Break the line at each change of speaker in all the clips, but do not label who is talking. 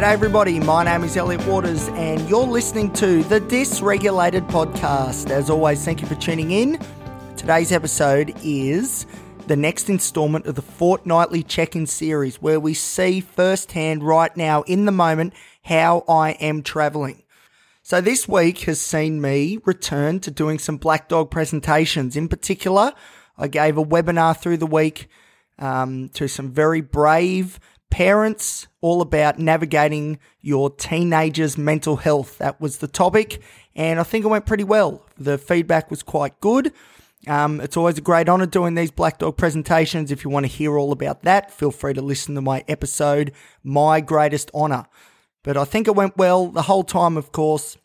G'day, everybody. My name is Elliot Waters, and you're listening to the Dysregulated Podcast. As always, thank you for tuning in. Today's episode is the next installment of the fortnightly check in series, where we see firsthand, right now, in the moment, how I am traveling. So, this week has seen me return to doing some Black Dog presentations. In particular, I gave a webinar through the week um, to some very brave parents, all about navigating your teenager's mental health. That was the topic, and I think it went pretty well. The feedback was quite good. Um, it's always a great honor doing these Black Dog presentations. If you want to hear all about that, feel free to listen to my episode, My Greatest Honor. But I think it went well the whole time, of course.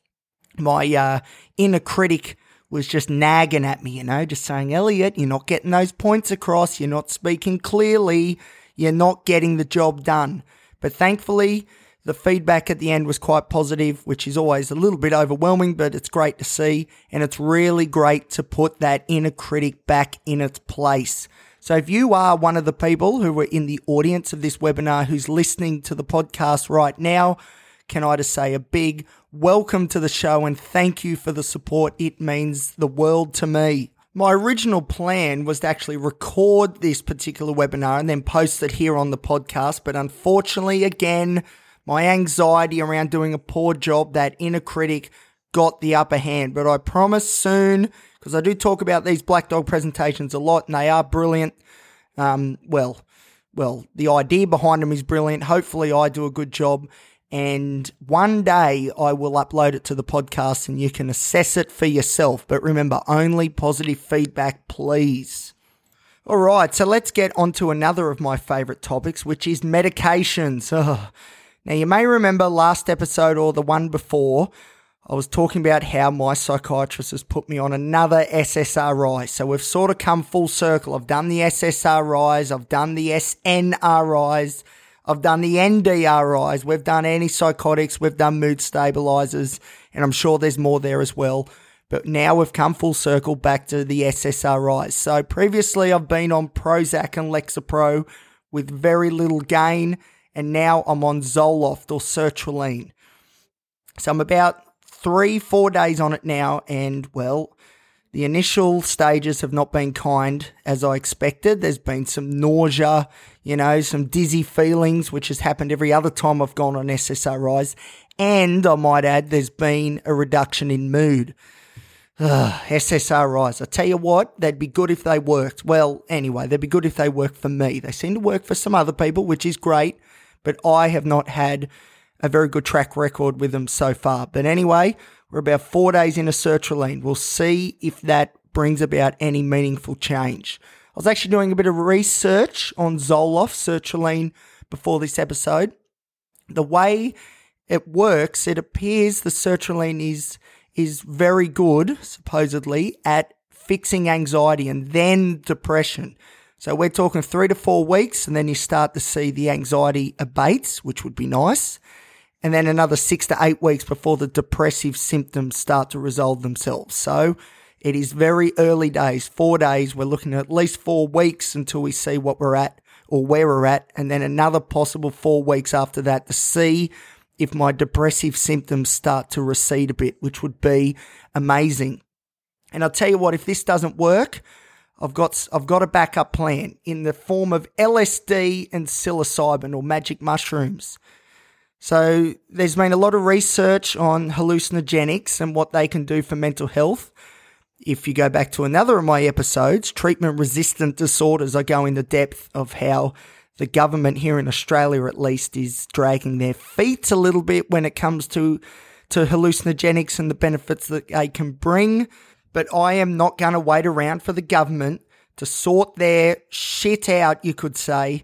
My uh, inner critic was just nagging at me, you know, just saying, Elliot, you're not getting those points across. You're not speaking clearly you're not getting the job done. But thankfully, the feedback at the end was quite positive, which is always a little bit overwhelming, but it's great to see. And it's really great to put that inner critic back in its place. So if you are one of the people who were in the audience of this webinar who's listening to the podcast right now, can I just say a big welcome to the show and thank you for the support. It means the world to me. My original plan was to actually record this particular webinar and then post it here on the podcast. But unfortunately, again, my anxiety around doing a poor job, that inner critic, got the upper hand. But I promise soon, because I do talk about these Black Dog presentations a lot and they are brilliant. Um, well, well, the idea behind them is brilliant. Hopefully, I do a good job. And one day I will upload it to the podcast and you can assess it for yourself. But remember, only positive feedback, please. All right, so let's get on to another of my favorite topics, which is medications. Now, you may remember last episode or the one before, I was talking about how my psychiatrist has put me on another SSRI. So we've sort of come full circle. I've done the SSRIs, I've done the SNRIs I've done the NDRIs, we've done antipsychotics, we've done mood stabilizers, and I'm sure there's more there as well. But now we've come full circle back to the SSRIs. So previously I've been on Prozac and Lexapro with very little gain, and now I'm on Zoloft or sertraline. So I'm about three, four days on it now, and well, the initial stages have not been kind as I expected. There's been some nausea, you know, some dizzy feelings, which has happened every other time I've gone on SSRIs. And I might add, there's been a reduction in mood. Ugh, SSRIs. I tell you what, they'd be good if they worked. Well, anyway, they'd be good if they worked for me. They seem to work for some other people, which is great, but I have not had a very good track record with them so far. But anyway, we're about four days into sertraline. We'll see if that brings about any meaningful change. I was actually doing a bit of research on Zoloft, sertraline, before this episode. The way it works, it appears the sertraline is is very good, supposedly, at fixing anxiety and then depression. So we're talking three to four weeks, and then you start to see the anxiety abates, which would be nice and then another six to eight weeks before the depressive symptoms start to resolve themselves. So it is very early days, four days. We're looking at at least four weeks until we see what we're at or where we're at, and then another possible four weeks after that to see if my depressive symptoms start to recede a bit, which would be amazing. And I'll tell you what, if this doesn't work, I've got I've got a backup plan in the form of LSD and psilocybin or magic mushrooms. So there's been a lot of research on hallucinogenics and what they can do for mental health. If you go back to another of my episodes, treatment resistant disorders, I go into depth of how the government here in Australia at least is dragging their feet a little bit when it comes to to hallucinogenics and the benefits that they can bring. But I am not going to wait around for the government to sort their shit out, you could say,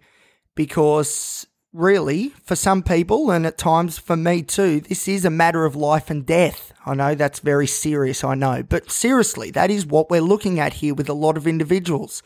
because really, for some people, and at times for me too, this is a matter of life and death. I know that's very serious, I know, but seriously, that is what we're looking at here with a lot of individuals.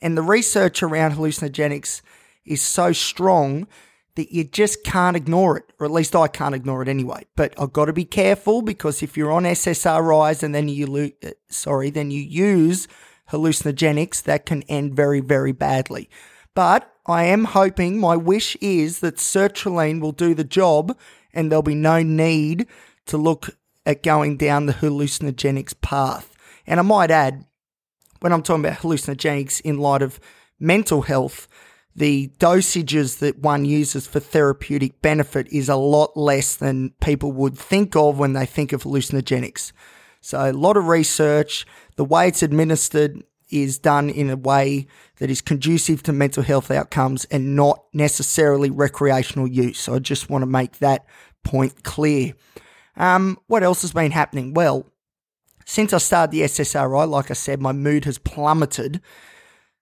And the research around hallucinogenics is so strong that you just can't ignore it, or at least I can't ignore it anyway. But I've got to be careful because if you're on SSRIs and then you lo- uh, sorry, then you use hallucinogenics, that can end very, very badly. But I am hoping, my wish is that sertraline will do the job and there'll be no need to look at going down the hallucinogenics path. And I might add, when I'm talking about hallucinogenics in light of mental health, the dosages that one uses for therapeutic benefit is a lot less than people would think of when they think of hallucinogenics. So, a lot of research, the way it's administered is done in a way that is conducive to mental health outcomes and not necessarily recreational use. So, I just want to make that point clear. Um, what else has been happening? Well, since I started the SSRI, like I said, my mood has plummeted.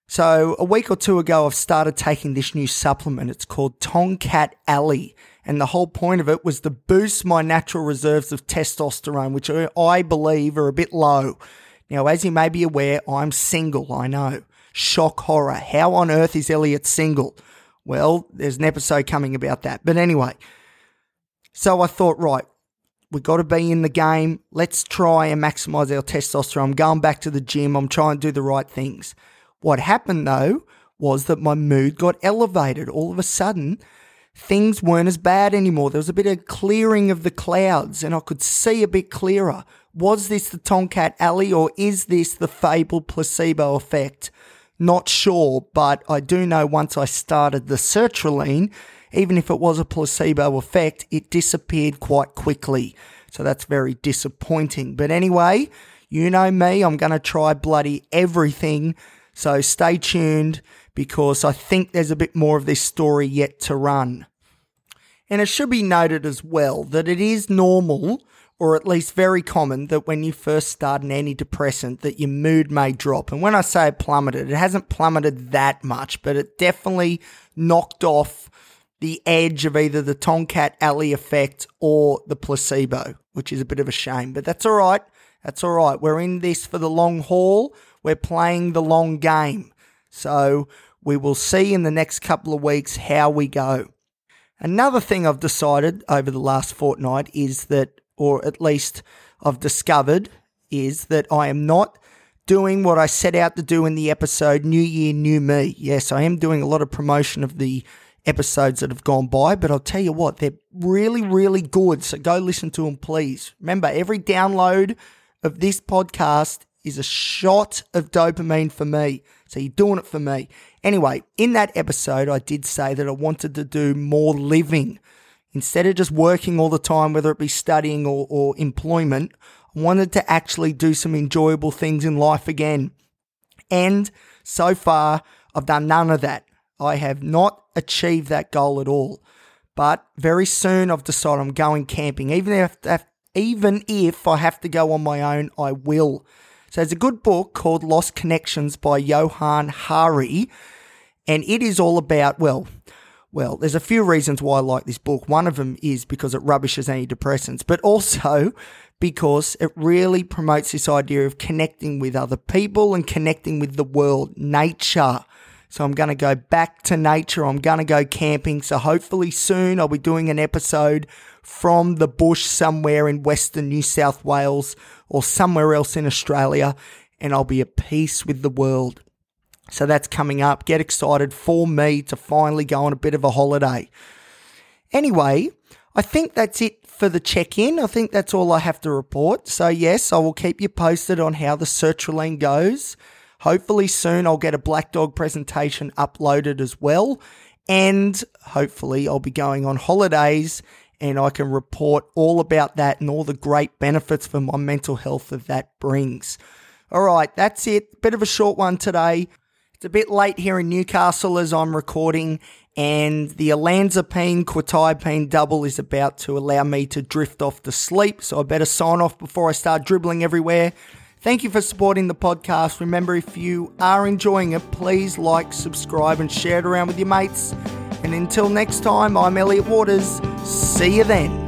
So a week or two ago, I've started taking this new supplement. It's called Tongkat Ali. And the whole point of it was to boost my natural reserves of testosterone, which I believe are a bit low. Now, as you may be aware, I'm single, I know. Shock horror. How on earth is Elliot single? Well, there's an episode coming about that. But anyway, so I thought, right, we've got to be in the game. Let's try and maximize our testosterone. I'm going back to the gym. I'm trying to do the right things. What happened though was that my mood got elevated. All of a sudden, things weren't as bad anymore. There was a bit of clearing of the clouds and I could see a bit clearer. Was this the Tongkat Ali or is this the fabled placebo effect? Not sure, but I do know once I started the sertraline, even if it was a placebo effect, it disappeared quite quickly. So that's very disappointing. But anyway, you know me, I'm going to try bloody everything. So stay tuned because I think there's a bit more of this story yet to run. And it should be noted as well that it is normal or at least very common that when you first start an antidepressant that your mood may drop. And when I say it plummeted, it hasn't plummeted that much, but it definitely knocked off the edge of either the Tongkat Ali effect or the placebo, which is a bit of a shame. But that's all right. That's all right. We're in this for the long haul. We're playing the long game. So we will see in the next couple of weeks how we go. Another thing I've decided over the last fortnight is that, or at least I've discovered, is that I am not doing what I set out to do in the episode New Year, New Me. Yes, I am doing a lot of promotion of the episodes that have gone by, but I'll tell you what, they're really, really good. So go listen to them, please. Remember, every download of this podcast is a shot of dopamine for me. So you're doing it for me. Anyway, in that episode, I did say that I wanted to do more living. Instead of just working all the time, whether it be studying or, or employment, I wanted to actually do some enjoyable things in life again. And so far, I've done none of that. I have not achieved that goal at all. But very soon I've decided I'm going camping. Even if, even if I have to go on my own, I will. So there's a good book called Lost Connections by Johann Hari, and it is all about, well, well, there's a few reasons why I like this book. One of them is because it rubbishes antidepressants, but also because it really promotes this idea of connecting with other people and connecting with the world, nature. So I'm going to go back to nature. I'm going to go camping. So hopefully soon I'll be doing an episode from the bush somewhere in Western New South Wales or somewhere else in Australia and I'll be at peace with the world. So that's coming up. Get excited for me to finally go on a bit of a holiday. Anyway, I think that's it for the check in. I think that's all I have to report. So, yes, I will keep you posted on how the sertraline goes. Hopefully, soon I'll get a Black Dog presentation uploaded as well. And hopefully, I'll be going on holidays and I can report all about that and all the great benefits for my mental health that that brings. All right, that's it. Bit of a short one today. It's a bit late here in Newcastle as I'm recording, and the olanzapine quetiapine double is about to allow me to drift off to sleep. So I better sign off before I start dribbling everywhere. Thank you for supporting the podcast. Remember, if you are enjoying it, please like, subscribe, and share it around with your mates. And until next time, I'm Elliot Waters. See you then.